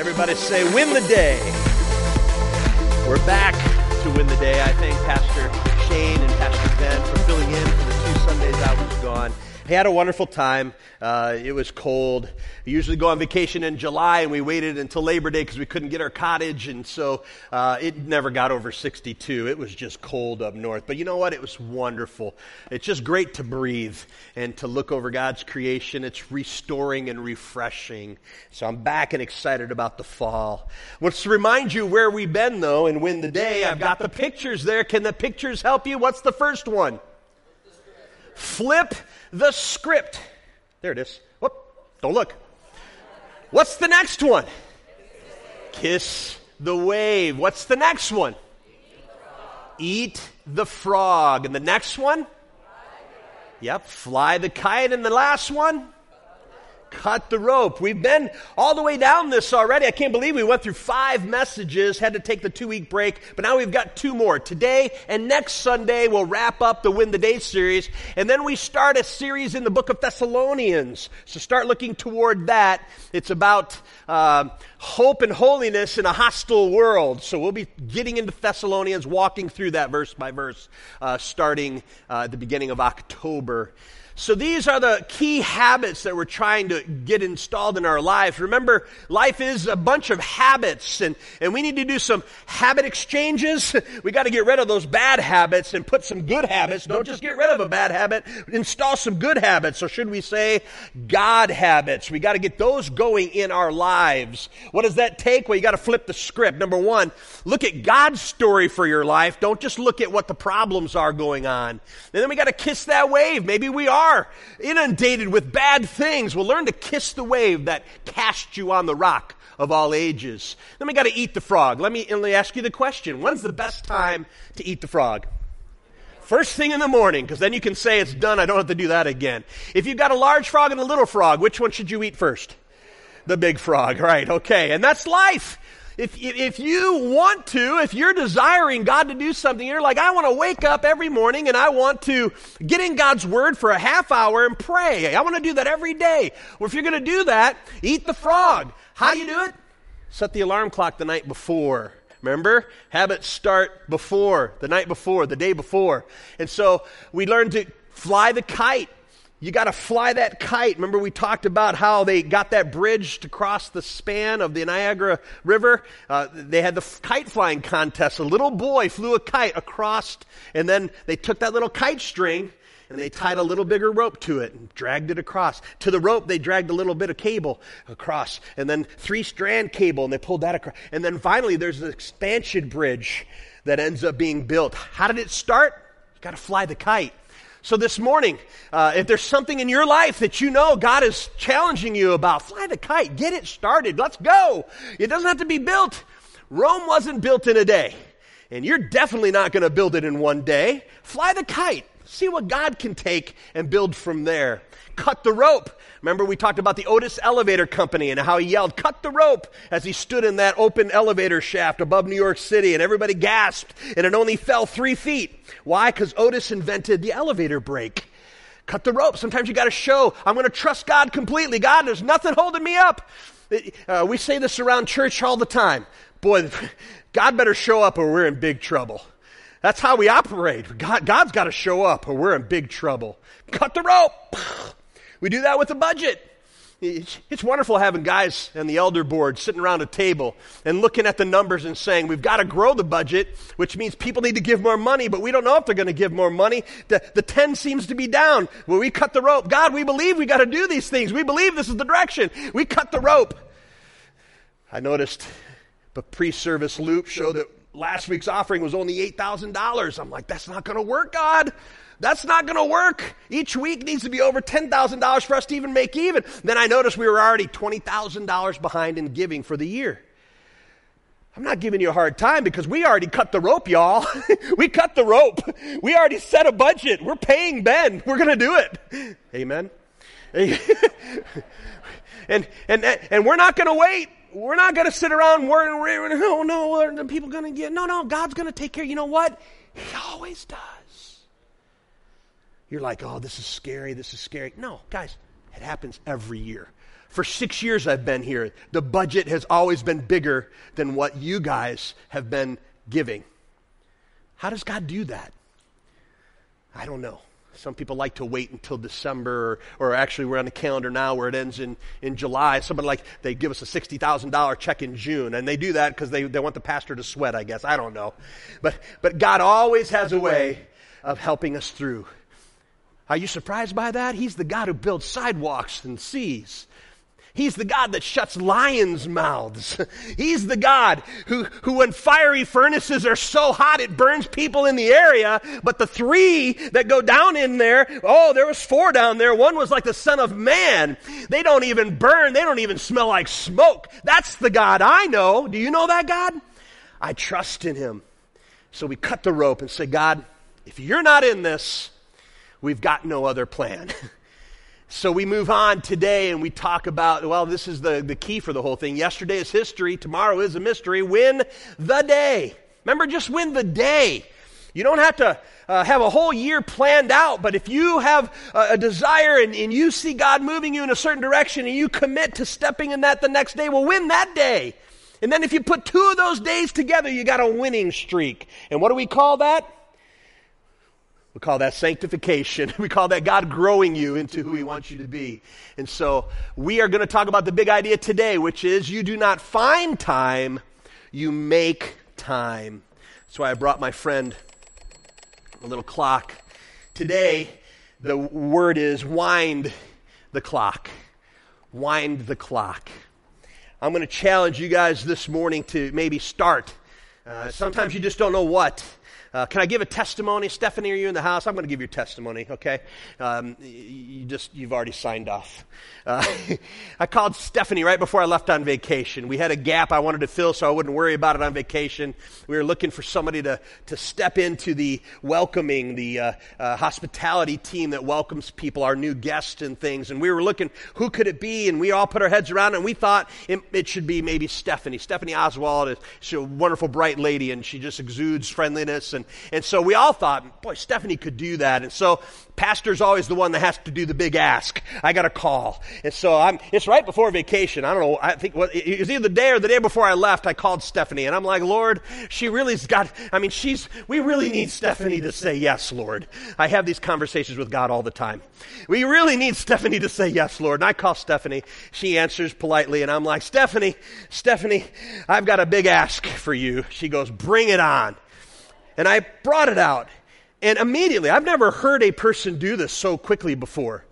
Everybody say, win the day. We're back to win the day. I thank Pastor Shane and Pastor Ben for filling in for the two Sundays I was gone. He had a wonderful time. Uh, it was cold. We usually go on vacation in July, and we waited until Labor Day because we couldn't get our cottage, and so uh, it never got over 62. It was just cold up north. But you know what? It was wonderful. It's just great to breathe and to look over God's creation. It's restoring and refreshing. So I'm back and excited about the fall. Let's remind you where we've been, though, and win the day. I've got the pictures there. Can the pictures help you? What's the first one? Flip the script. There it is. Whoop, don't look. What's the next one? Kiss the wave. What's the next one? Eat the frog. And the next one? Yep, fly the kite. And the last one? Cut the rope. We've been all the way down this already. I can't believe we went through five messages, had to take the two week break, but now we've got two more. Today and next Sunday, we'll wrap up the Win the Day series, and then we start a series in the book of Thessalonians. So start looking toward that. It's about uh, hope and holiness in a hostile world. So we'll be getting into Thessalonians, walking through that verse by verse, uh, starting uh, at the beginning of October. So these are the key habits that we're trying to get installed in our lives. Remember, life is a bunch of habits and, and we need to do some habit exchanges. We got to get rid of those bad habits and put some good habits. Don't just get rid of a bad habit, install some good habits. Or should we say God habits? We got to get those going in our lives. What does that take? Well, you got to flip the script. Number one, look at God's story for your life. Don't just look at what the problems are going on. And then we got to kiss that wave. Maybe we are inundated with bad things, well, learn to kiss the wave that cast you on the rock of all ages. Then we got to eat the frog. Let me, let me ask you the question When's the best time to eat the frog? First thing in the morning, because then you can say it's done. I don't have to do that again. If you've got a large frog and a little frog, which one should you eat first? The big frog, right? Okay. And that's life if, if you want to, if you're desiring God to do something, you're like, I want to wake up every morning and I want to get in God's Word for a half hour and pray. I want to do that every day. Well, if you're going to do that, eat the frog. How do you do it? Set the alarm clock the night before. Remember? Habits start before, the night before, the day before. And so we learn to fly the kite you got to fly that kite. Remember, we talked about how they got that bridge to cross the span of the Niagara River? Uh, they had the kite flying contest. A little boy flew a kite across, and then they took that little kite string and they tied a little bigger rope to it and dragged it across. To the rope, they dragged a little bit of cable across, and then three strand cable, and they pulled that across. And then finally, there's an expansion bridge that ends up being built. How did it start? You got to fly the kite. So this morning, uh, if there's something in your life that you know God is challenging you about, fly the kite, get it started, let's go. It doesn't have to be built. Rome wasn't built in a day, and you're definitely not going to build it in one day. Fly the kite, see what God can take and build from there. Cut the rope. Remember, we talked about the Otis Elevator Company and how he yelled, Cut the rope, as he stood in that open elevator shaft above New York City, and everybody gasped, and it only fell three feet. Why? Because Otis invented the elevator brake. Cut the rope. Sometimes you got to show, I'm going to trust God completely. God, there's nothing holding me up. Uh, we say this around church all the time. Boy, God better show up or we're in big trouble. That's how we operate. God, God's got to show up or we're in big trouble. Cut the rope. We do that with the budget. It's wonderful having guys on the elder board sitting around a table and looking at the numbers and saying, we've got to grow the budget, which means people need to give more money, but we don't know if they're going to give more money. The, the 10 seems to be down. Well, we cut the rope. God, we believe we got to do these things. We believe this is the direction. We cut the rope. I noticed the pre-service loop showed that last week's offering was only $8,000. I'm like, that's not going to work, God. That's not going to work. Each week needs to be over $10,000 for us to even make even. Then I noticed we were already $20,000 behind in giving for the year. I'm not giving you a hard time because we already cut the rope, y'all. we cut the rope. We already set a budget. We're paying Ben. We're going to do it. Amen. and, and, and we're not going to wait. We're not going to sit around worrying, oh no, are the people going to get, no, no, God's going to take care. You know what? He always does. You're like, oh, this is scary, this is scary. No, guys, it happens every year. For six years I've been here. The budget has always been bigger than what you guys have been giving. How does God do that? I don't know. Some people like to wait until December, or, or, actually, we're on the calendar now where it ends in, in July. Somebody like, they give us a $60,000 check in June, and they do that because they, they want the pastor to sweat, I guess. I don't know. But, but God always has a way of helping us through. Are you surprised by that? He's the God who builds sidewalks and seas. He's the God that shuts lions' mouths. He's the God who, who, when fiery furnaces are so hot it burns people in the area, but the three that go down in there, oh, there was four down there. One was like the Son of Man. They don't even burn. They don't even smell like smoke. That's the God I know. Do you know that God? I trust in Him. So we cut the rope and say, God, if you're not in this, we've got no other plan. So we move on today and we talk about, well, this is the, the key for the whole thing. Yesterday is history, tomorrow is a mystery. Win the day. Remember, just win the day. You don't have to uh, have a whole year planned out, but if you have a, a desire and, and you see God moving you in a certain direction and you commit to stepping in that the next day, well, win that day. And then if you put two of those days together, you got a winning streak. And what do we call that? We call that sanctification. We call that God growing you into who He wants you to be. And so we are going to talk about the big idea today, which is you do not find time, you make time. That's why I brought my friend a little clock. Today, the word is wind the clock. Wind the clock. I'm going to challenge you guys this morning to maybe start. Uh, sometimes you just don't know what. Uh, can I give a testimony? Stephanie, are you in the house? I'm going to give your testimony, okay? Um, you just, you've already signed off. Uh, I called Stephanie right before I left on vacation. We had a gap I wanted to fill so I wouldn't worry about it on vacation. We were looking for somebody to, to step into the welcoming, the uh, uh hospitality team that welcomes people, our new guests and things. And we were looking, who could it be? And we all put our heads around it, and we thought it, it should be maybe Stephanie. Stephanie Oswald is she's a wonderful, bright lady, and she just exudes friendliness. And and, and so we all thought, boy, Stephanie could do that. And so pastor's always the one that has to do the big ask. I got a call. And so I'm, it's right before vacation. I don't know. I think it was either the day or the day before I left, I called Stephanie and I'm like, Lord, she really's got, I mean, she's, we really need Stephanie to say yes, Lord. I have these conversations with God all the time. We really need Stephanie to say yes, Lord. And I call Stephanie. She answers politely and I'm like, Stephanie, Stephanie, I've got a big ask for you. She goes, bring it on. And I brought it out. And immediately, I've never heard a person do this so quickly before.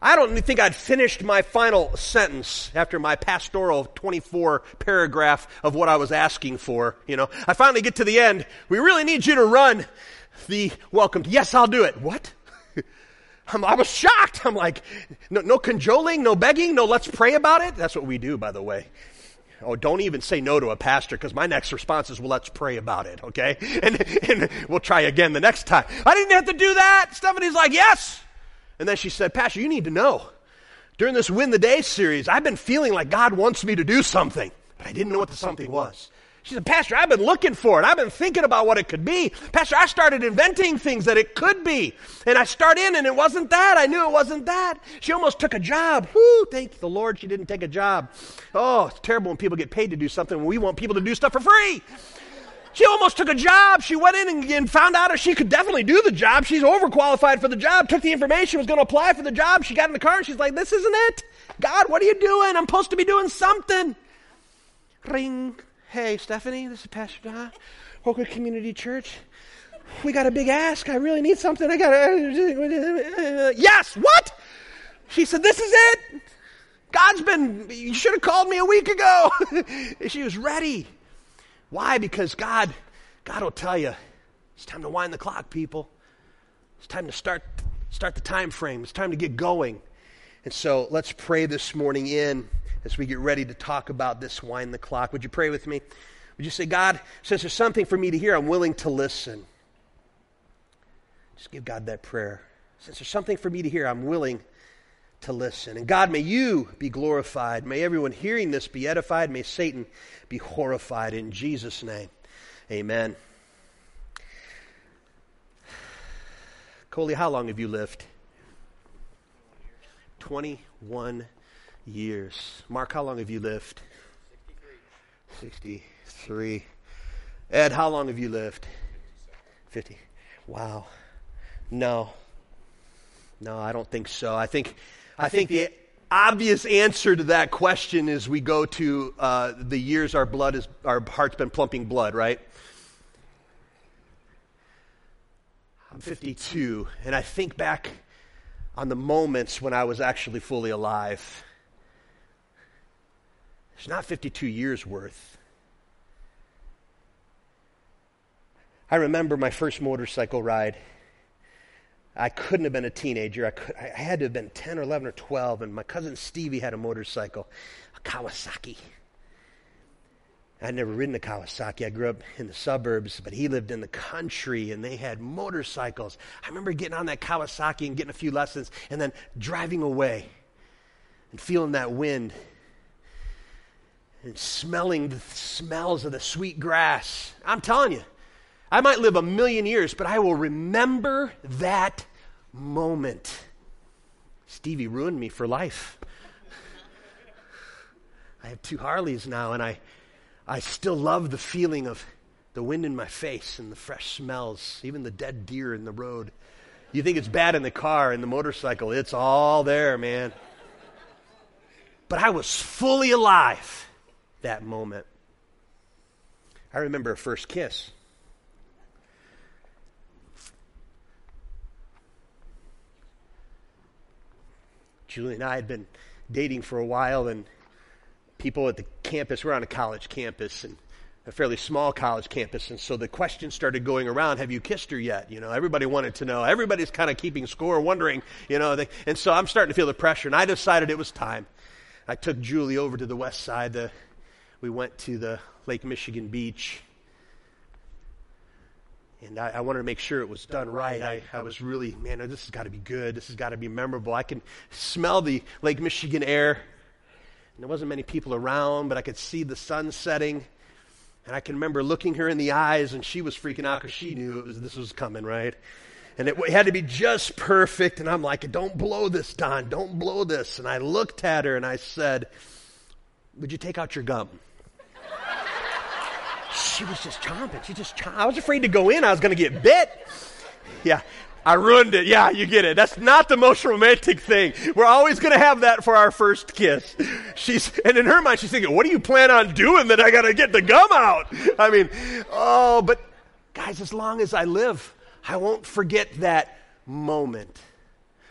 I don't think I'd finished my final sentence after my pastoral 24 paragraph of what I was asking for. You know, I finally get to the end. We really need you to run the welcome. Yes, I'll do it. What? i was shocked. I'm like, no, no cajoling, no begging, no let's pray about it. That's what we do, by the way. Oh, don't even say no to a pastor because my next response is, well, let's pray about it, okay? And, and we'll try again the next time. I didn't have to do that. Stephanie's like, yes. And then she said, Pastor, you need to know. During this Win the Day series, I've been feeling like God wants me to do something, but I didn't know what the something was. She said, Pastor, I've been looking for it. I've been thinking about what it could be. Pastor, I started inventing things that it could be. And I start in and it wasn't that. I knew it wasn't that. She almost took a job. Whoo, thank the Lord she didn't take a job. Oh, it's terrible when people get paid to do something when we want people to do stuff for free. She almost took a job. She went in and, and found out that she could definitely do the job. She's overqualified for the job. Took the information, was going to apply for the job. She got in the car and she's like, This isn't it. God, what are you doing? I'm supposed to be doing something. Ring. Hey, Stephanie, this is Pastor Don, Oakwood Community Church. We got a big ask. I really need something. I got to. Yes, what? She said, This is it. God's been, you should have called me a week ago. she was ready. Why? Because God, God will tell you, it's time to wind the clock, people. It's time to start, start the time frame. It's time to get going. And so let's pray this morning in as we get ready to talk about this wind the clock. Would you pray with me? Would you say, God, since there's something for me to hear, I'm willing to listen? Just give God that prayer. Since there's something for me to hear, I'm willing to listen. And God, may you be glorified. May everyone hearing this be edified. May Satan be horrified. In Jesus' name, amen. Coley, how long have you lived? 21 years. Mark, how long have you lived? 63. 63. Ed, how long have you lived? 50. Wow. No. No, I don't think so. I think, I think the obvious answer to that question is we go to uh, the years our blood is, our heart's been plumping blood, right? I'm 52, and I think back on the moments when I was actually fully alive. It's not 52 years worth. I remember my first motorcycle ride. I couldn't have been a teenager. I, could, I had to have been 10 or 11 or 12, and my cousin Stevie had a motorcycle, a Kawasaki. I'd never ridden a Kawasaki. I grew up in the suburbs, but he lived in the country and they had motorcycles. I remember getting on that Kawasaki and getting a few lessons and then driving away and feeling that wind and smelling the smells of the sweet grass. I'm telling you, I might live a million years, but I will remember that moment. Stevie ruined me for life. I have two Harleys now, and I I still love the feeling of the wind in my face and the fresh smells, even the dead deer in the road. You think it's bad in the car and the motorcycle, it's all there, man. But I was fully alive that moment. I remember a first kiss. Julie and I had been dating for a while, and people at the campus, we're on a college campus and a fairly small college campus. And so the question started going around, have you kissed her yet? You know, everybody wanted to know. Everybody's kind of keeping score, wondering, you know. They, and so I'm starting to feel the pressure. And I decided it was time. I took Julie over to the west side. The, we went to the Lake Michigan beach. And I, I, wanted to make sure it was done right. I, I was really, man, this has got to be good. This has got to be memorable. I can smell the Lake Michigan air. And there wasn't many people around, but I could see the sun setting. And I can remember looking her in the eyes, and she was freaking out because she knew was, this was coming, right? And it, it had to be just perfect. And I'm like, don't blow this, Don. Don't blow this. And I looked at her and I said, Would you take out your gum? She was just chomping. She just chomping. I was afraid to go in. I was going to get bit. Yeah. I ruined it. Yeah, you get it. That's not the most romantic thing. We're always going to have that for our first kiss. She's, and in her mind, she's thinking, what do you plan on doing that I got to get the gum out? I mean, oh, but guys, as long as I live, I won't forget that moment.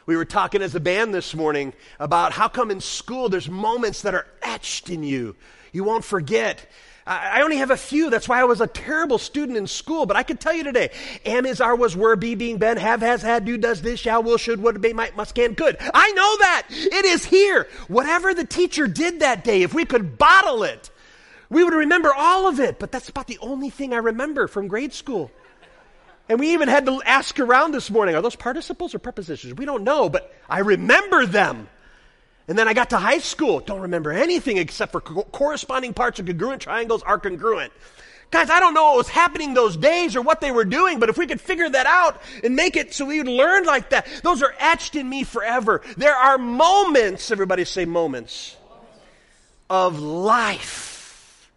We were talking as a band this morning about how come in school there's moments that are etched in you. You won't forget. I only have a few. That's why I was a terrible student in school. But I can tell you today, am, is, are, was, were, be, being, been, have, has, had, do, does, this, shall, will, should, would, be, might, must, can, could. I know that. It is here. Whatever the teacher did that day, if we could bottle it, we would remember all of it. But that's about the only thing I remember from grade school. And we even had to ask around this morning, are those participles or prepositions? We don't know, but I remember them. And then I got to high school, don't remember anything except for co- corresponding parts of congruent triangles are congruent. Guys, I don't know what was happening those days or what they were doing, but if we could figure that out and make it so we would learn like that, those are etched in me forever. There are moments, everybody say moments, of life.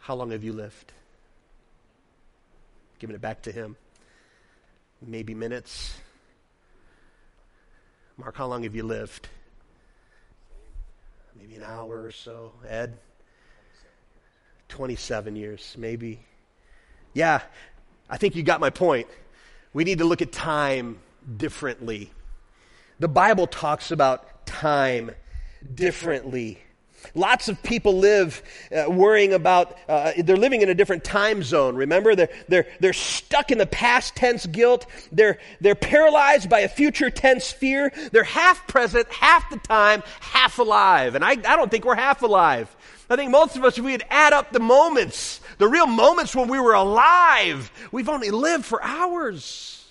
How long have you lived? Giving it back to Him. Maybe minutes Mark, how long have you lived? Maybe an hour or so. Ed? 27 years, maybe. Yeah, I think you got my point. We need to look at time differently. The Bible talks about time differently. Lots of people live uh, worrying about, uh, they're living in a different time zone. Remember, they're, they're, they're stuck in the past tense guilt. They're, they're paralyzed by a future tense fear. They're half present, half the time, half alive. And I, I don't think we're half alive. I think most of us, if we would add up the moments, the real moments when we were alive, we've only lived for hours.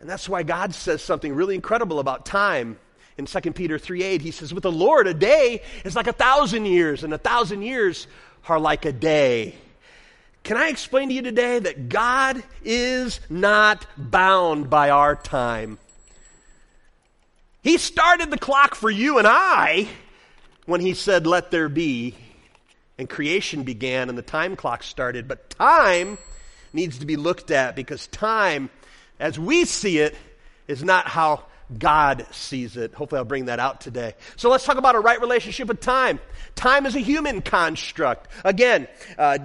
And that's why God says something really incredible about time in 2 Peter 3 8, he says, With the Lord, a day is like a thousand years, and a thousand years are like a day. Can I explain to you today that God is not bound by our time? He started the clock for you and I when he said, Let there be. And creation began and the time clock started. But time needs to be looked at because time, as we see it, is not how God sees it. Hopefully, I'll bring that out today. So, let's talk about a right relationship with time. Time is a human construct. Again, uh,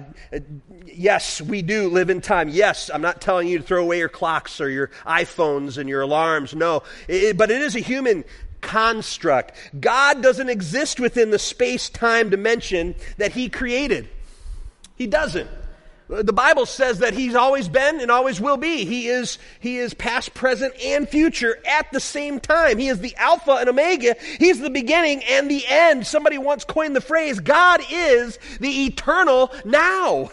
yes, we do live in time. Yes, I'm not telling you to throw away your clocks or your iPhones and your alarms. No, it, but it is a human construct. God doesn't exist within the space time dimension that He created. He doesn't. The Bible says that He's always been and always will be. He is, he is past, present, and future at the same time. He is the Alpha and Omega. He's the beginning and the end. Somebody once coined the phrase, God is the eternal now.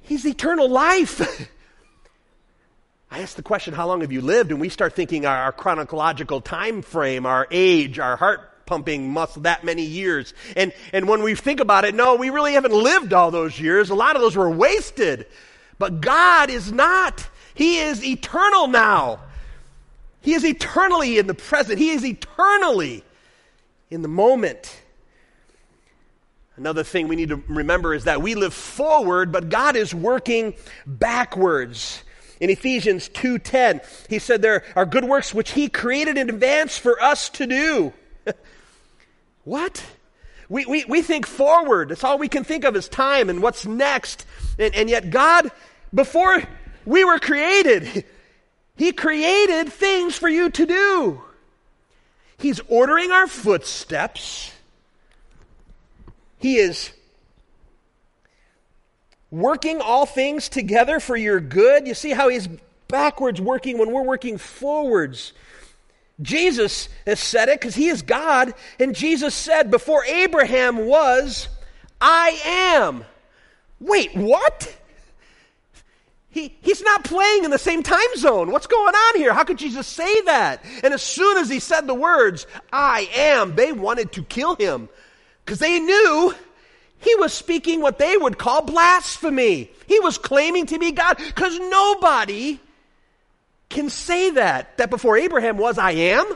He's eternal life. I ask the question, how long have you lived? And we start thinking our, chronological time frame, our age, our heart pumping muscle that many years. And, and when we think about it, no, we really haven't lived all those years. A lot of those were wasted. But God is not. He is eternal now. He is eternally in the present. He is eternally in the moment. Another thing we need to remember is that we live forward, but God is working backwards. In Ephesians 2:10, he said there are good works which he created in advance for us to do. What? We, we, we think forward. That's all we can think of is time and what's next. And, and yet, God, before we were created, He created things for you to do. He's ordering our footsteps. He is working all things together for your good. You see how He's backwards working when we're working forwards. Jesus has said it because he is God, and Jesus said, Before Abraham was, I am. Wait, what? He, he's not playing in the same time zone. What's going on here? How could Jesus say that? And as soon as he said the words, I am, they wanted to kill him because they knew he was speaking what they would call blasphemy. He was claiming to be God because nobody can say that, that before Abraham was, I am.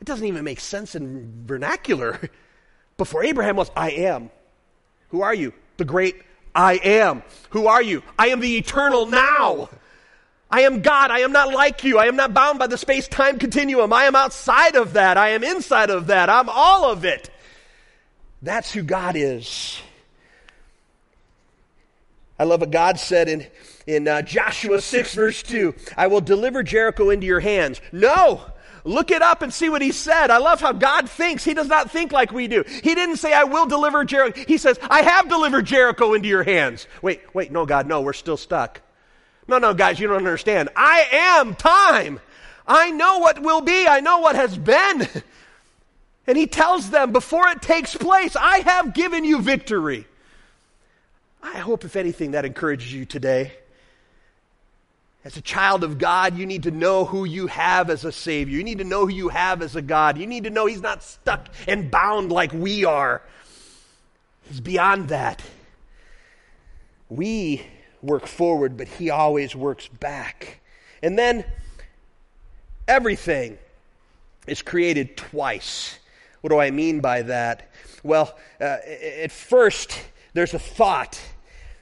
It doesn't even make sense in vernacular. Before Abraham was, I am. Who are you? The great I am. Who are you? I am the eternal now. I am God. I am not like you. I am not bound by the space time continuum. I am outside of that. I am inside of that. I'm all of it. That's who God is. I love what God said in in uh, Joshua 6, verse 2. I will deliver Jericho into your hands. No! Look it up and see what he said. I love how God thinks. He does not think like we do. He didn't say, I will deliver Jericho. He says, I have delivered Jericho into your hands. Wait, wait, no, God, no, we're still stuck. No, no, guys, you don't understand. I am time. I know what will be. I know what has been. And he tells them, before it takes place, I have given you victory. I hope, if anything, that encourages you today. As a child of God, you need to know who you have as a Savior. You need to know who you have as a God. You need to know He's not stuck and bound like we are, He's beyond that. We work forward, but He always works back. And then everything is created twice. What do I mean by that? Well, uh, at first, there's a thought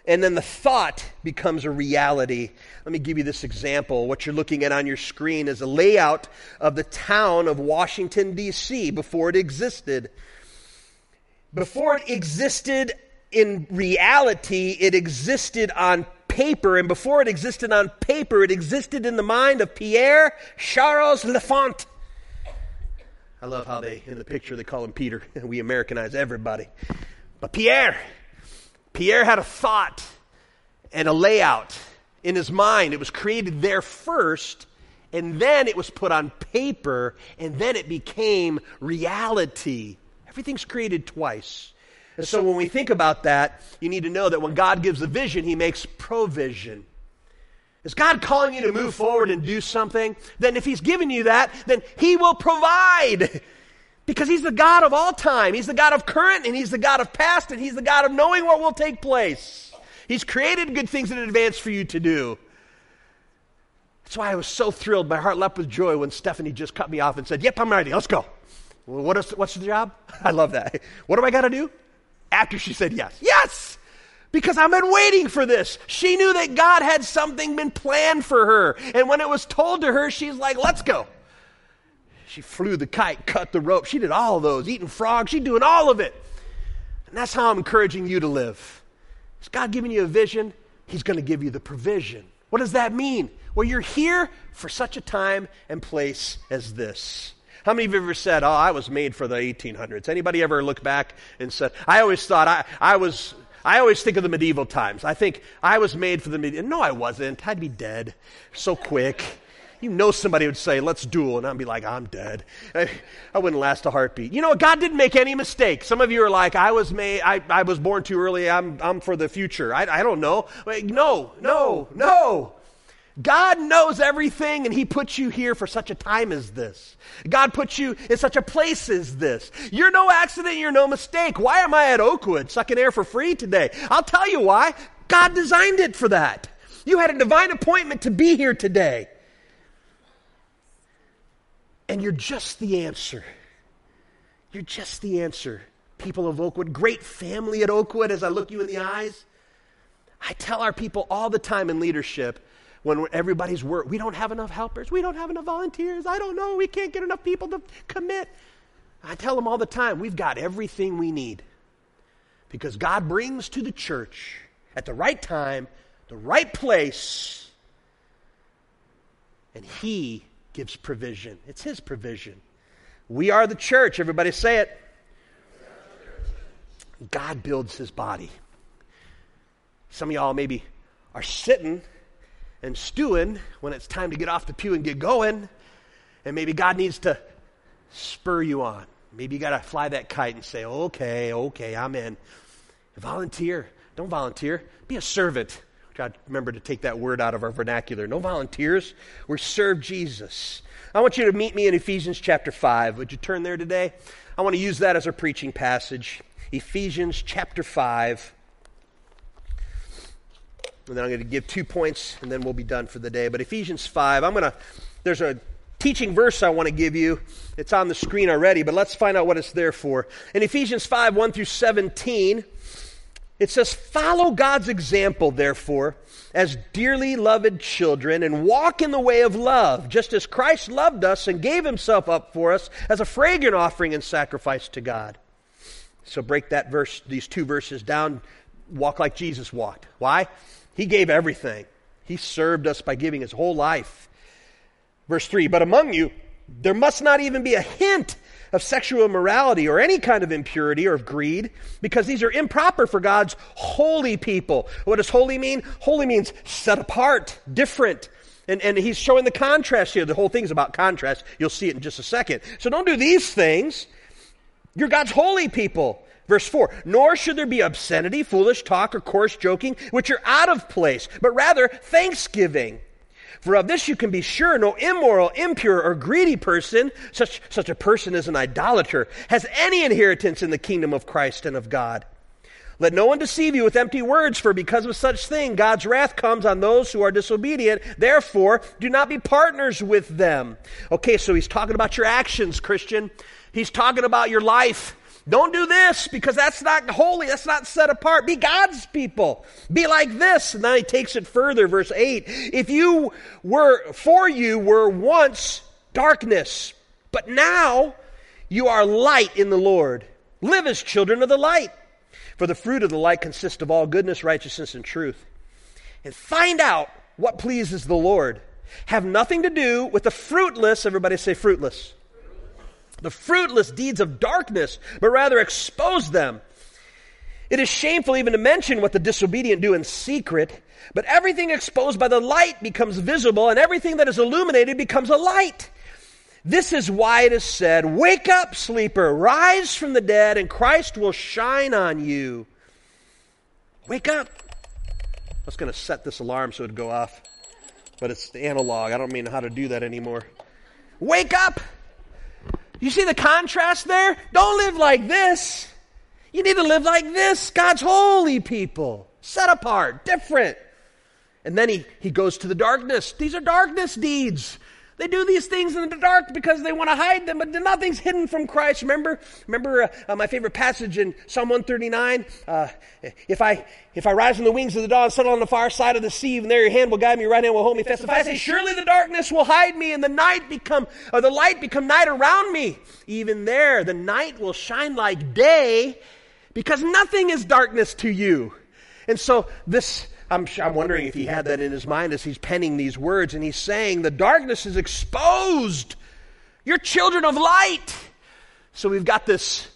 and then the thought becomes a reality. Let me give you this example. What you're looking at on your screen is a layout of the town of Washington, D.C., before it existed. Before it existed in reality, it existed on paper, and before it existed on paper, it existed in the mind of Pierre Charles L'Enfant. I love how they, in the picture, they call him Peter. We Americanize everybody. But Pierre, Pierre had a thought and a layout in his mind. It was created there first, and then it was put on paper, and then it became reality. Everything's created twice. And so when we think about that, you need to know that when God gives a vision, he makes provision. Is God calling you to move forward and do something? Then if he's given you that, then he will provide. Because he's the God of all time. He's the God of current and he's the God of past and he's the God of knowing what will take place. He's created good things in advance for you to do. That's why I was so thrilled. My heart leapt with joy when Stephanie just cut me off and said, Yep, I'm ready. Let's go. Well, what is, what's the job? I love that. What do I got to do? After she said yes. Yes! Because I've been waiting for this. She knew that God had something been planned for her. And when it was told to her, she's like, let's go. She flew the kite, cut the rope. She did all of those, eating frogs. She's doing all of it. And that's how I'm encouraging you to live. Is God giving you a vision? He's going to give you the provision. What does that mean? Well, you're here for such a time and place as this. How many of you ever said, "Oh, I was made for the 1800s"? Anybody ever look back and said, "I always thought I, I was I always think of the medieval times. I think I was made for the medieval. No, I wasn't. I'd be dead so quick. You know somebody would say, let's duel, and I'd be like, I'm dead. I, I wouldn't last a heartbeat. You know, God didn't make any mistake. Some of you are like, I was made, I, I was born too early, I'm, I'm for the future. I, I don't know. No, no, no. God knows everything, and He puts you here for such a time as this. God puts you in such a place as this. You're no accident, you're no mistake. Why am I at Oakwood sucking air for free today? I'll tell you why. God designed it for that. You had a divine appointment to be here today. And you're just the answer. You're just the answer. People of Oakwood, great family at Oakwood, as I look you in the eyes. I tell our people all the time in leadership when everybody's work. We don't have enough helpers. We don't have enough volunteers. I don't know. We can't get enough people to commit. I tell them all the time we've got everything we need because God brings to the church at the right time, the right place, and He gives provision. It's His provision. We are the church. Everybody say it. God builds His body. Some of y'all maybe are sitting and stewing when it's time to get off the pew and get going. And maybe God needs to spur you on. Maybe you got to fly that kite and say, okay, okay, I'm in. Volunteer. Don't volunteer. Be a servant. God, remember to take that word out of our vernacular. No volunteers. We serve Jesus. I want you to meet me in Ephesians chapter 5. Would you turn there today? I want to use that as our preaching passage. Ephesians chapter 5. And then I'm going to give two points, and then we'll be done for the day. But Ephesians 5, I'm going to, there's a teaching verse I want to give you. It's on the screen already, but let's find out what it's there for. In Ephesians 5, 1 through 17, it says, Follow God's example, therefore, as dearly loved children, and walk in the way of love, just as Christ loved us and gave himself up for us as a fragrant offering and sacrifice to God. So break that verse, these two verses down. Walk like Jesus walked. Why? He gave everything. He served us by giving his whole life. Verse 3 But among you, there must not even be a hint of sexual immorality or any kind of impurity or of greed, because these are improper for God's holy people. What does holy mean? Holy means set apart, different. And, and he's showing the contrast here. The whole thing's about contrast. You'll see it in just a second. So don't do these things. You're God's holy people. Verse 4 Nor should there be obscenity, foolish talk, or coarse joking, which are out of place, but rather thanksgiving. For of this you can be sure no immoral, impure, or greedy person, such, such a person as an idolater, has any inheritance in the kingdom of Christ and of God. Let no one deceive you with empty words, for because of such thing God's wrath comes on those who are disobedient. Therefore, do not be partners with them. Okay, so he's talking about your actions, Christian. He's talking about your life. Don't do this because that's not holy. That's not set apart. Be God's people. Be like this. And then he takes it further, verse 8. If you were, for you were once darkness, but now you are light in the Lord. Live as children of the light. For the fruit of the light consists of all goodness, righteousness, and truth. And find out what pleases the Lord. Have nothing to do with the fruitless, everybody say fruitless the fruitless deeds of darkness, but rather expose them. It is shameful even to mention what the disobedient do in secret, but everything exposed by the light becomes visible, and everything that is illuminated becomes a light. This is why it is said, Wake up, sleeper, rise from the dead, and Christ will shine on you. Wake up. I was going to set this alarm so it would go off, but it's analog. I don't mean how to do that anymore. Wake up. You see the contrast there? Don't live like this. You need to live like this. God's holy people, set apart, different. And then he, he goes to the darkness. These are darkness deeds. They do these things in the dark because they want to hide them, but nothing's hidden from Christ. Remember, remember uh, uh, my favorite passage in Psalm 139. Uh, if I if I rise on the wings of the dawn, settle on the far side of the sea, and there your hand will guide me, your right hand will hold me fast. If I say, surely the darkness will hide me, and the night become or the light become night around me, even there the night will shine like day, because nothing is darkness to you. And so this I'm, I'm wondering if he had that in his mind as he's penning these words, and he's saying, The darkness is exposed. You're children of light. So we've got this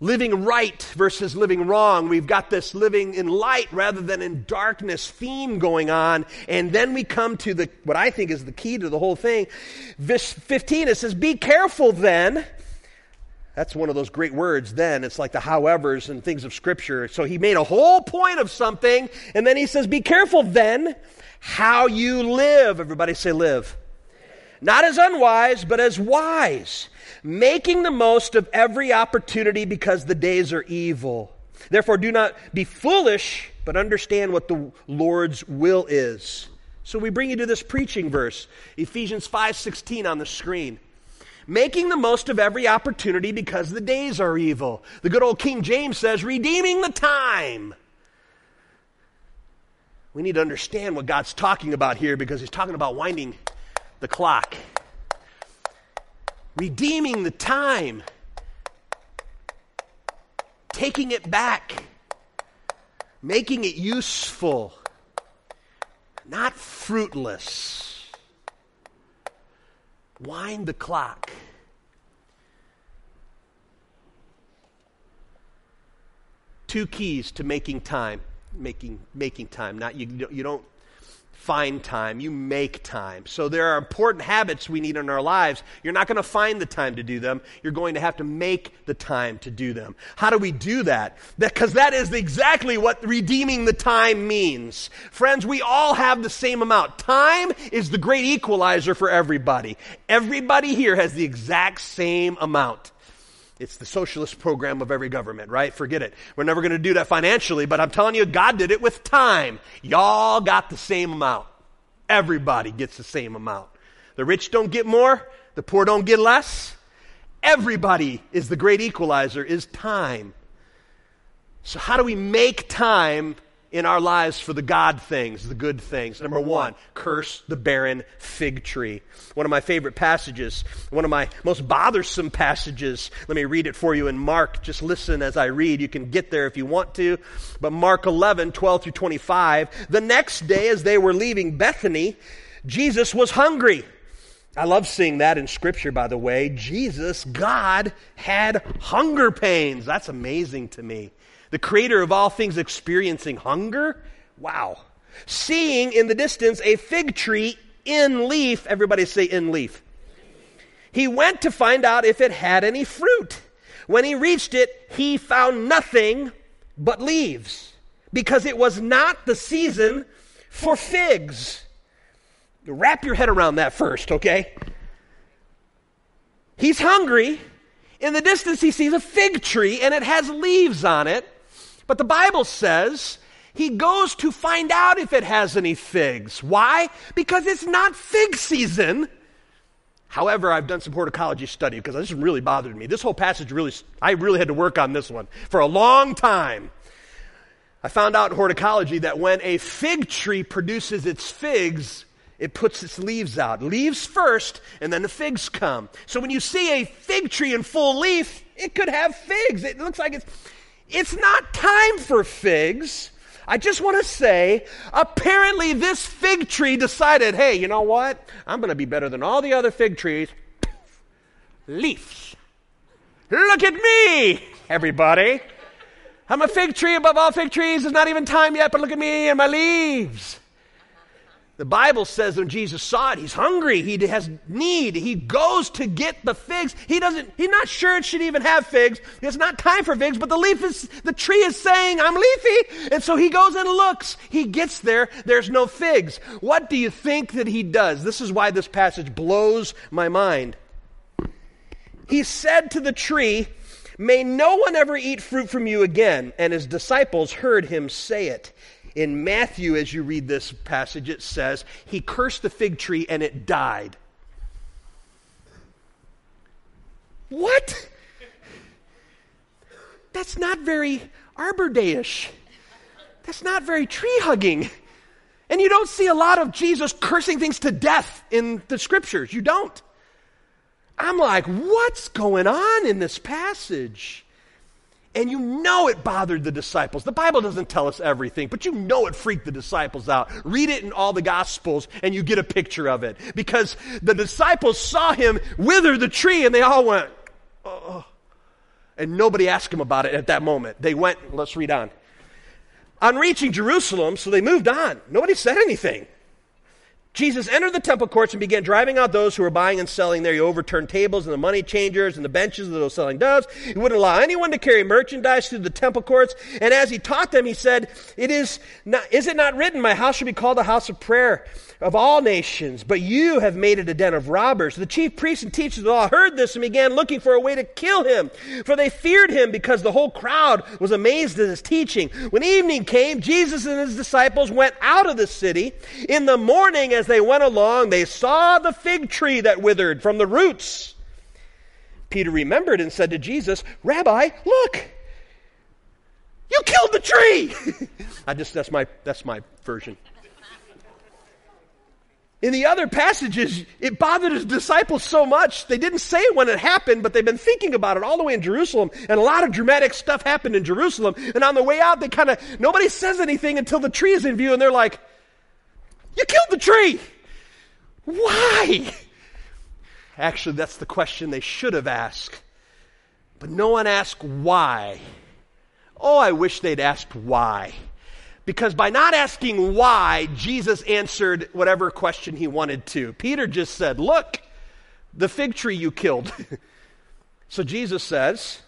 living right versus living wrong. We've got this living in light rather than in darkness theme going on. And then we come to the, what I think is the key to the whole thing. Verse 15, it says, Be careful then that's one of those great words then. It's like the howevers and things of Scripture. So he made a whole point of something, and then he says, Be careful then how you live. Everybody say, live. Not as unwise, but as wise, making the most of every opportunity because the days are evil. Therefore, do not be foolish, but understand what the Lord's will is. So we bring you to this preaching verse, Ephesians 5:16 on the screen making the most of every opportunity because the days are evil. The good old King James says, redeeming the time. We need to understand what God's talking about here because he's talking about winding the clock. Redeeming the time. Taking it back. Making it useful. Not fruitless. Wind the clock. Two keys to making time. Making, making time. Not you, you don't find time, you make time. So there are important habits we need in our lives. You're not going to find the time to do them. You're going to have to make the time to do them. How do we do that? Because that is exactly what redeeming the time means. Friends, we all have the same amount. Time is the great equalizer for everybody. Everybody here has the exact same amount. It's the socialist program of every government, right? Forget it. We're never going to do that financially, but I'm telling you, God did it with time. Y'all got the same amount. Everybody gets the same amount. The rich don't get more, the poor don't get less. Everybody is the great equalizer, is time. So, how do we make time in our lives for the God things, the good things. Number one, curse the barren fig tree. One of my favorite passages, one of my most bothersome passages. Let me read it for you in Mark. Just listen as I read. You can get there if you want to. But Mark 11, 12 through 25. The next day, as they were leaving Bethany, Jesus was hungry. I love seeing that in Scripture, by the way. Jesus, God, had hunger pains. That's amazing to me the creator of all things experiencing hunger? Wow. Seeing in the distance a fig tree in leaf, everybody say in leaf. He went to find out if it had any fruit. When he reached it, he found nothing but leaves because it was not the season for figs. Wrap your head around that first, okay? He's hungry. In the distance, he sees a fig tree and it has leaves on it. But the Bible says he goes to find out if it has any figs. Why? Because it's not fig season. However, I've done some horticology study because this really bothered me. This whole passage really, I really had to work on this one for a long time. I found out in horticology that when a fig tree produces its figs, it puts its leaves out. Leaves first, and then the figs come. So when you see a fig tree in full leaf, it could have figs. It looks like it's it's not time for figs. I just want to say, apparently this fig tree decided, hey, you know what? I'm going to be better than all the other fig trees. Leaves. Look at me, everybody. I'm a fig tree above all fig trees. It's not even time yet, but look at me and my leaves. The Bible says when Jesus saw it, he's hungry. He has need. He goes to get the figs. He doesn't, he's not sure it should even have figs. It's not time for figs, but the leaf is, the tree is saying, I'm leafy. And so he goes and looks. He gets there. There's no figs. What do you think that he does? This is why this passage blows my mind. He said to the tree, May no one ever eat fruit from you again. And his disciples heard him say it. In Matthew, as you read this passage, it says, He cursed the fig tree and it died. What? That's not very Arbor Day-ish. That's not very tree hugging. And you don't see a lot of Jesus cursing things to death in the scriptures. You don't. I'm like, what's going on in this passage? And you know it bothered the disciples. The Bible doesn't tell us everything, but you know it freaked the disciples out. Read it in all the Gospels and you get a picture of it. Because the disciples saw him wither the tree and they all went, oh. And nobody asked him about it at that moment. They went, let's read on. On reaching Jerusalem, so they moved on. Nobody said anything. Jesus entered the temple courts and began driving out those who were buying and selling there. He overturned tables and the money changers and the benches of those selling doves. He wouldn't allow anyone to carry merchandise through the temple courts. And as he taught them, he said, "It is not, is it not written, my house shall be called a house of prayer of all nations, but you have made it a den of robbers." The chief priests and teachers of the law heard this and began looking for a way to kill him, for they feared him because the whole crowd was amazed at his teaching. When evening came, Jesus and his disciples went out of the city. In the morning, as as they went along, they saw the fig tree that withered from the roots. Peter remembered and said to Jesus, Rabbi, look, you killed the tree. I just, that's my, that's my version. In the other passages, it bothered his disciples so much, they didn't say it when it happened, but they've been thinking about it all the way in Jerusalem. And a lot of dramatic stuff happened in Jerusalem. And on the way out, they kind of, nobody says anything until the tree is in view, and they're like, you killed the tree. Why? Actually, that's the question they should have asked. But no one asked why. Oh, I wish they'd asked why. Because by not asking why, Jesus answered whatever question he wanted to. Peter just said, Look, the fig tree you killed. so Jesus says,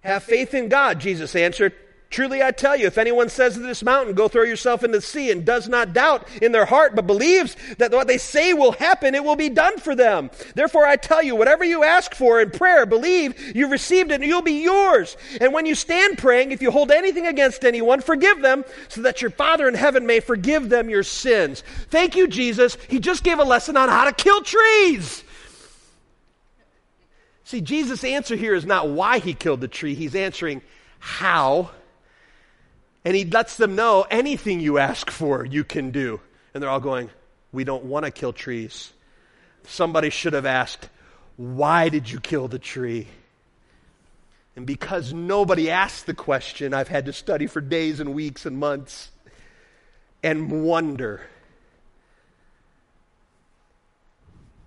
Have faith in God, Jesus answered. Truly I tell you, if anyone says to this mountain, go throw yourself into the sea, and does not doubt in their heart, but believes that what they say will happen, it will be done for them. Therefore I tell you, whatever you ask for in prayer, believe you've received it, and you'll be yours. And when you stand praying, if you hold anything against anyone, forgive them, so that your Father in heaven may forgive them your sins. Thank you, Jesus. He just gave a lesson on how to kill trees. See, Jesus' answer here is not why he killed the tree, he's answering how and he lets them know anything you ask for, you can do. And they're all going, We don't want to kill trees. Somebody should have asked, Why did you kill the tree? And because nobody asked the question, I've had to study for days and weeks and months and wonder.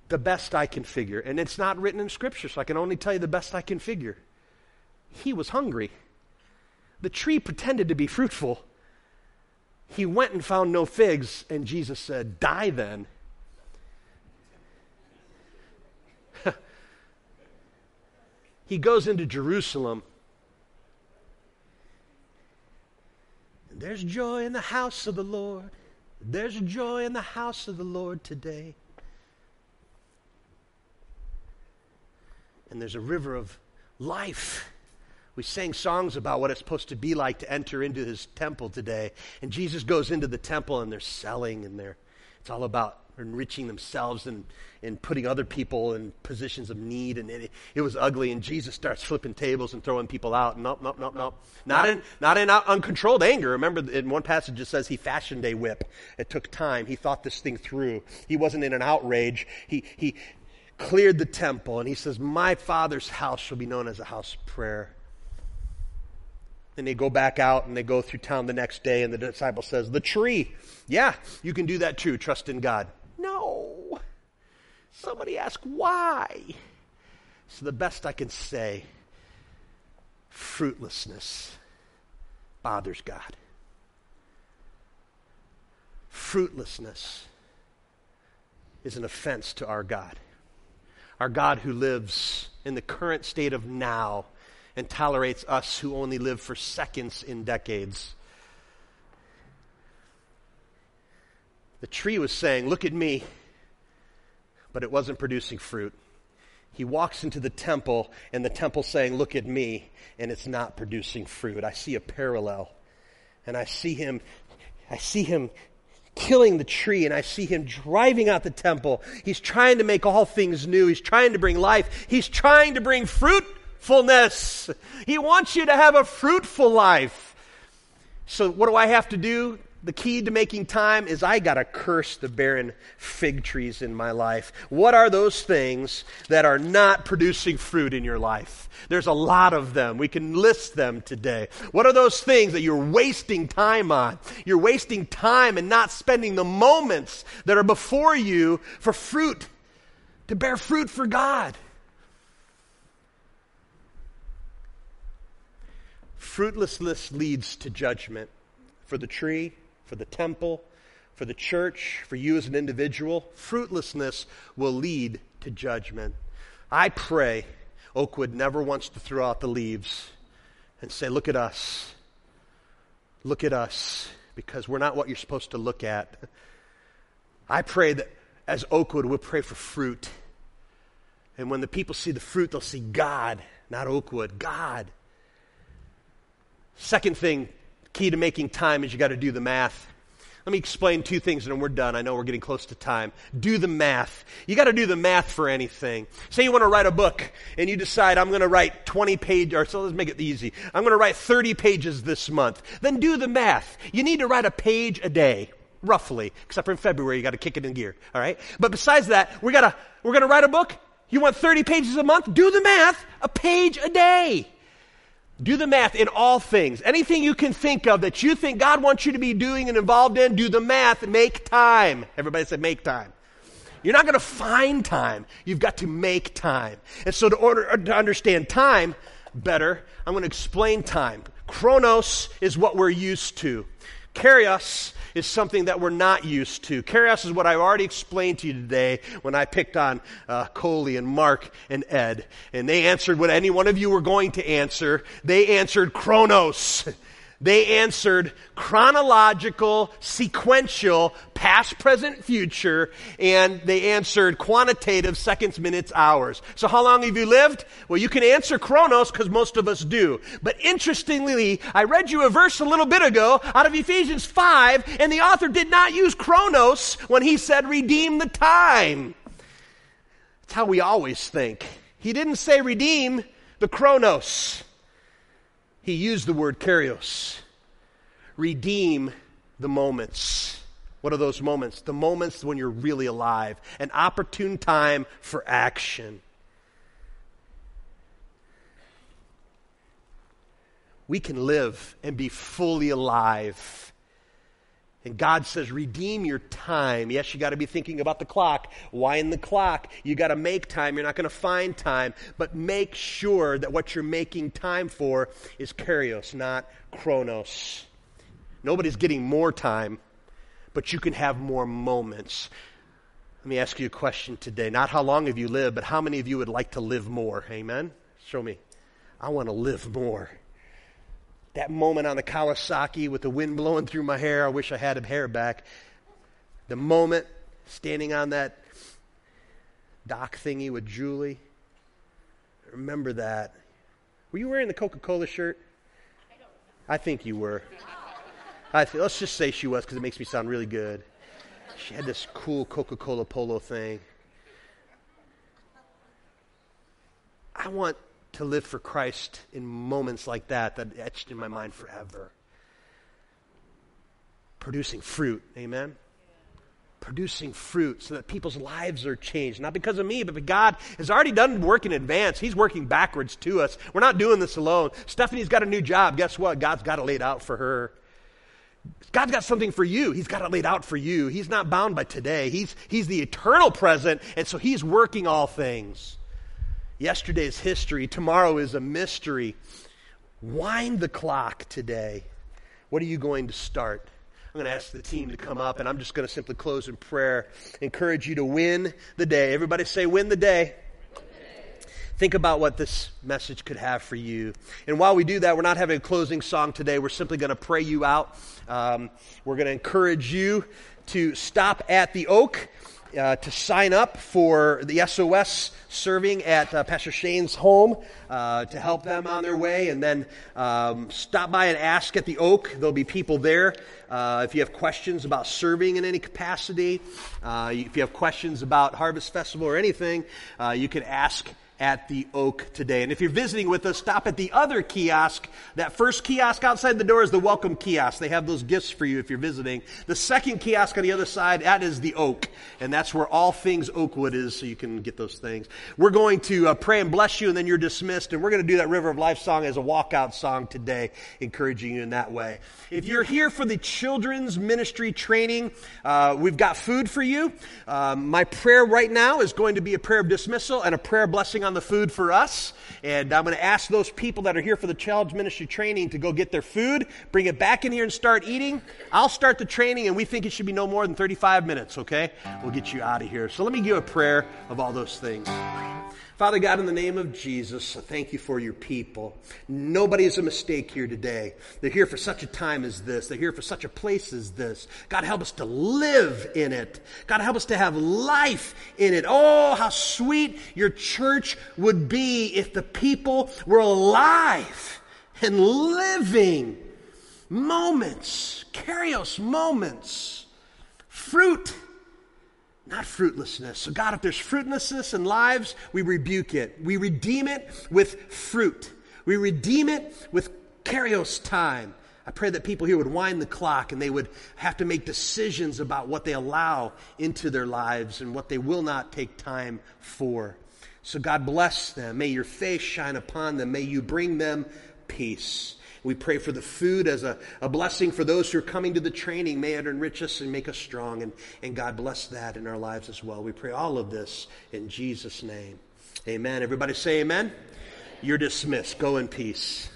The best I can figure. And it's not written in Scripture, so I can only tell you the best I can figure. He was hungry. The tree pretended to be fruitful. He went and found no figs, and Jesus said, Die then. he goes into Jerusalem. There's joy in the house of the Lord. There's joy in the house of the Lord today. And there's a river of life we sang songs about what it's supposed to be like to enter into his temple today. And Jesus goes into the temple and they're selling and they're, it's all about enriching themselves and, and putting other people in positions of need. And it, it was ugly. And Jesus starts flipping tables and throwing people out. Nope, nope, nope, nope. Not in, not in uncontrolled anger. Remember, in one passage it says he fashioned a whip. It took time. He thought this thing through. He wasn't in an outrage. He, he cleared the temple and he says, My father's house shall be known as a house of prayer. And they go back out and they go through town the next day, and the disciple says, The tree. Yeah, you can do that too. Trust in God. No. Somebody ask why. So, the best I can say fruitlessness bothers God. Fruitlessness is an offense to our God. Our God who lives in the current state of now and tolerates us who only live for seconds in decades. The tree was saying, Look at me, but it wasn't producing fruit. He walks into the temple, and the temple saying, Look at me, and it's not producing fruit. I see a parallel. and I see him, I see him killing the tree and I see him driving out the temple. He's trying to make all things new. He's trying to bring life. He's trying to bring fruitfulness. He wants you to have a fruitful life. So, what do I have to do? The key to making time is I got to curse the barren fig trees in my life. What are those things that are not producing fruit in your life? There's a lot of them. We can list them today. What are those things that you're wasting time on? You're wasting time and not spending the moments that are before you for fruit, to bear fruit for God. Fruitlessness leads to judgment for the tree for the temple, for the church, for you as an individual, fruitlessness will lead to judgment. I pray Oakwood never wants to throw out the leaves and say, Look at us. Look at us, because we're not what you're supposed to look at. I pray that as Oakwood, we'll pray for fruit. And when the people see the fruit, they'll see God, not Oakwood, God. Second thing key to making time is you got to do the math. Let me explain two things and then we're done. I know we're getting close to time. Do the math. You got to do the math for anything. Say you want to write a book and you decide I'm going to write 20 pages, or so let's make it easy. I'm going to write 30 pages this month. Then do the math. You need to write a page a day. Roughly, except for in February, you got to kick it in gear. All right, but besides that, we gotta we're gonna write a book. You want 30 pages a month? Do the math. A page a day. Do the math in all things. Anything you can think of that you think God wants you to be doing and involved in, do the math. Make time. Everybody said make time. You're not going to find time. You've got to make time. And so, to, order, uh, to understand time better, I'm going to explain time. Chronos is what we're used to. Kairos is something that we're not used to. Kairos is what I already explained to you today when I picked on uh, Coley and Mark and Ed. And they answered what any one of you were going to answer. They answered Chronos. They answered chronological, sequential, past, present, future, and they answered quantitative seconds, minutes, hours. So how long have you lived? Well, you can answer chronos because most of us do. But interestingly, I read you a verse a little bit ago out of Ephesians 5, and the author did not use chronos when he said redeem the time. That's how we always think. He didn't say redeem the chronos. He used the word kairos. Redeem the moments. What are those moments? The moments when you're really alive, an opportune time for action. We can live and be fully alive and God says, redeem your time. Yes, you got to be thinking about the clock. Wind the clock. You got to make time. You're not going to find time. But make sure that what you're making time for is kairos, not chronos. Nobody's getting more time, but you can have more moments. Let me ask you a question today. Not how long have you lived, but how many of you would like to live more? Amen? Show me. I want to live more that moment on the Kawasaki with the wind blowing through my hair. I wish I had a hair back. The moment standing on that dock thingy with Julie. Remember that. Were you wearing the Coca Cola shirt? I, don't. I think you were. I th- let's just say she was because it makes me sound really good. She had this cool Coca Cola polo thing. I want to live for Christ in moments like that that etched in my mind forever. Producing fruit, amen? Producing fruit so that people's lives are changed. Not because of me, but God has already done work in advance. He's working backwards to us. We're not doing this alone. Stephanie's got a new job. Guess what? God's got it laid out for her. God's got something for you. He's got it laid out for you. He's not bound by today. He's, he's the eternal present, and so He's working all things. Yesterday's history. Tomorrow is a mystery. Wind the clock today. What are you going to start? I'm going to ask the team to come up, and I'm just going to simply close in prayer. Encourage you to win the day. Everybody say, win the day. Think about what this message could have for you. And while we do that, we're not having a closing song today. We're simply going to pray you out. Um, we're going to encourage you to stop at the oak uh, to sign up for the SOS serving at uh, Pastor Shane's home uh, to help them on their way. And then um, stop by and ask at the Oak. There'll be people there. Uh, if you have questions about serving in any capacity, uh, if you have questions about Harvest Festival or anything, you can ask at the Oak today. And if you're visiting with us, stop at the other kiosk. That first kiosk outside the door is the welcome kiosk. They have those gifts for you if you're visiting. The second kiosk on the other side, that is the Oak. And that's where all things Oakwood is, so you can get those things. We're going to uh, pray and bless you, and then you're dismissed. And we're going to do that River of Life song as a walkout song today, encouraging you in that way. If you're here for the children's ministry training, uh, we've got food for you. Um, my prayer right now is going to be a prayer of dismissal and a prayer blessing on on the food for us. And I'm going to ask those people that are here for the child's ministry training to go get their food, bring it back in here and start eating. I'll start the training, and we think it should be no more than 35 minutes, okay? We'll get you out of here. So let me give a prayer of all those things. Father God, in the name of Jesus, thank you for your people. Nobody is a mistake here today. They're here for such a time as this. They're here for such a place as this. God, help us to live in it. God, help us to have life in it. Oh, how sweet your church would be if the people were alive and living moments, Kairos moments, fruit not fruitlessness. So, God, if there's fruitlessness in lives, we rebuke it. We redeem it with fruit. We redeem it with Kairos time. I pray that people here would wind the clock and they would have to make decisions about what they allow into their lives and what they will not take time for. So, God bless them. May your face shine upon them. May you bring them peace. We pray for the food as a, a blessing for those who are coming to the training. May it enrich us and make us strong. And, and God bless that in our lives as well. We pray all of this in Jesus' name. Amen. Everybody say amen. You're dismissed. Go in peace.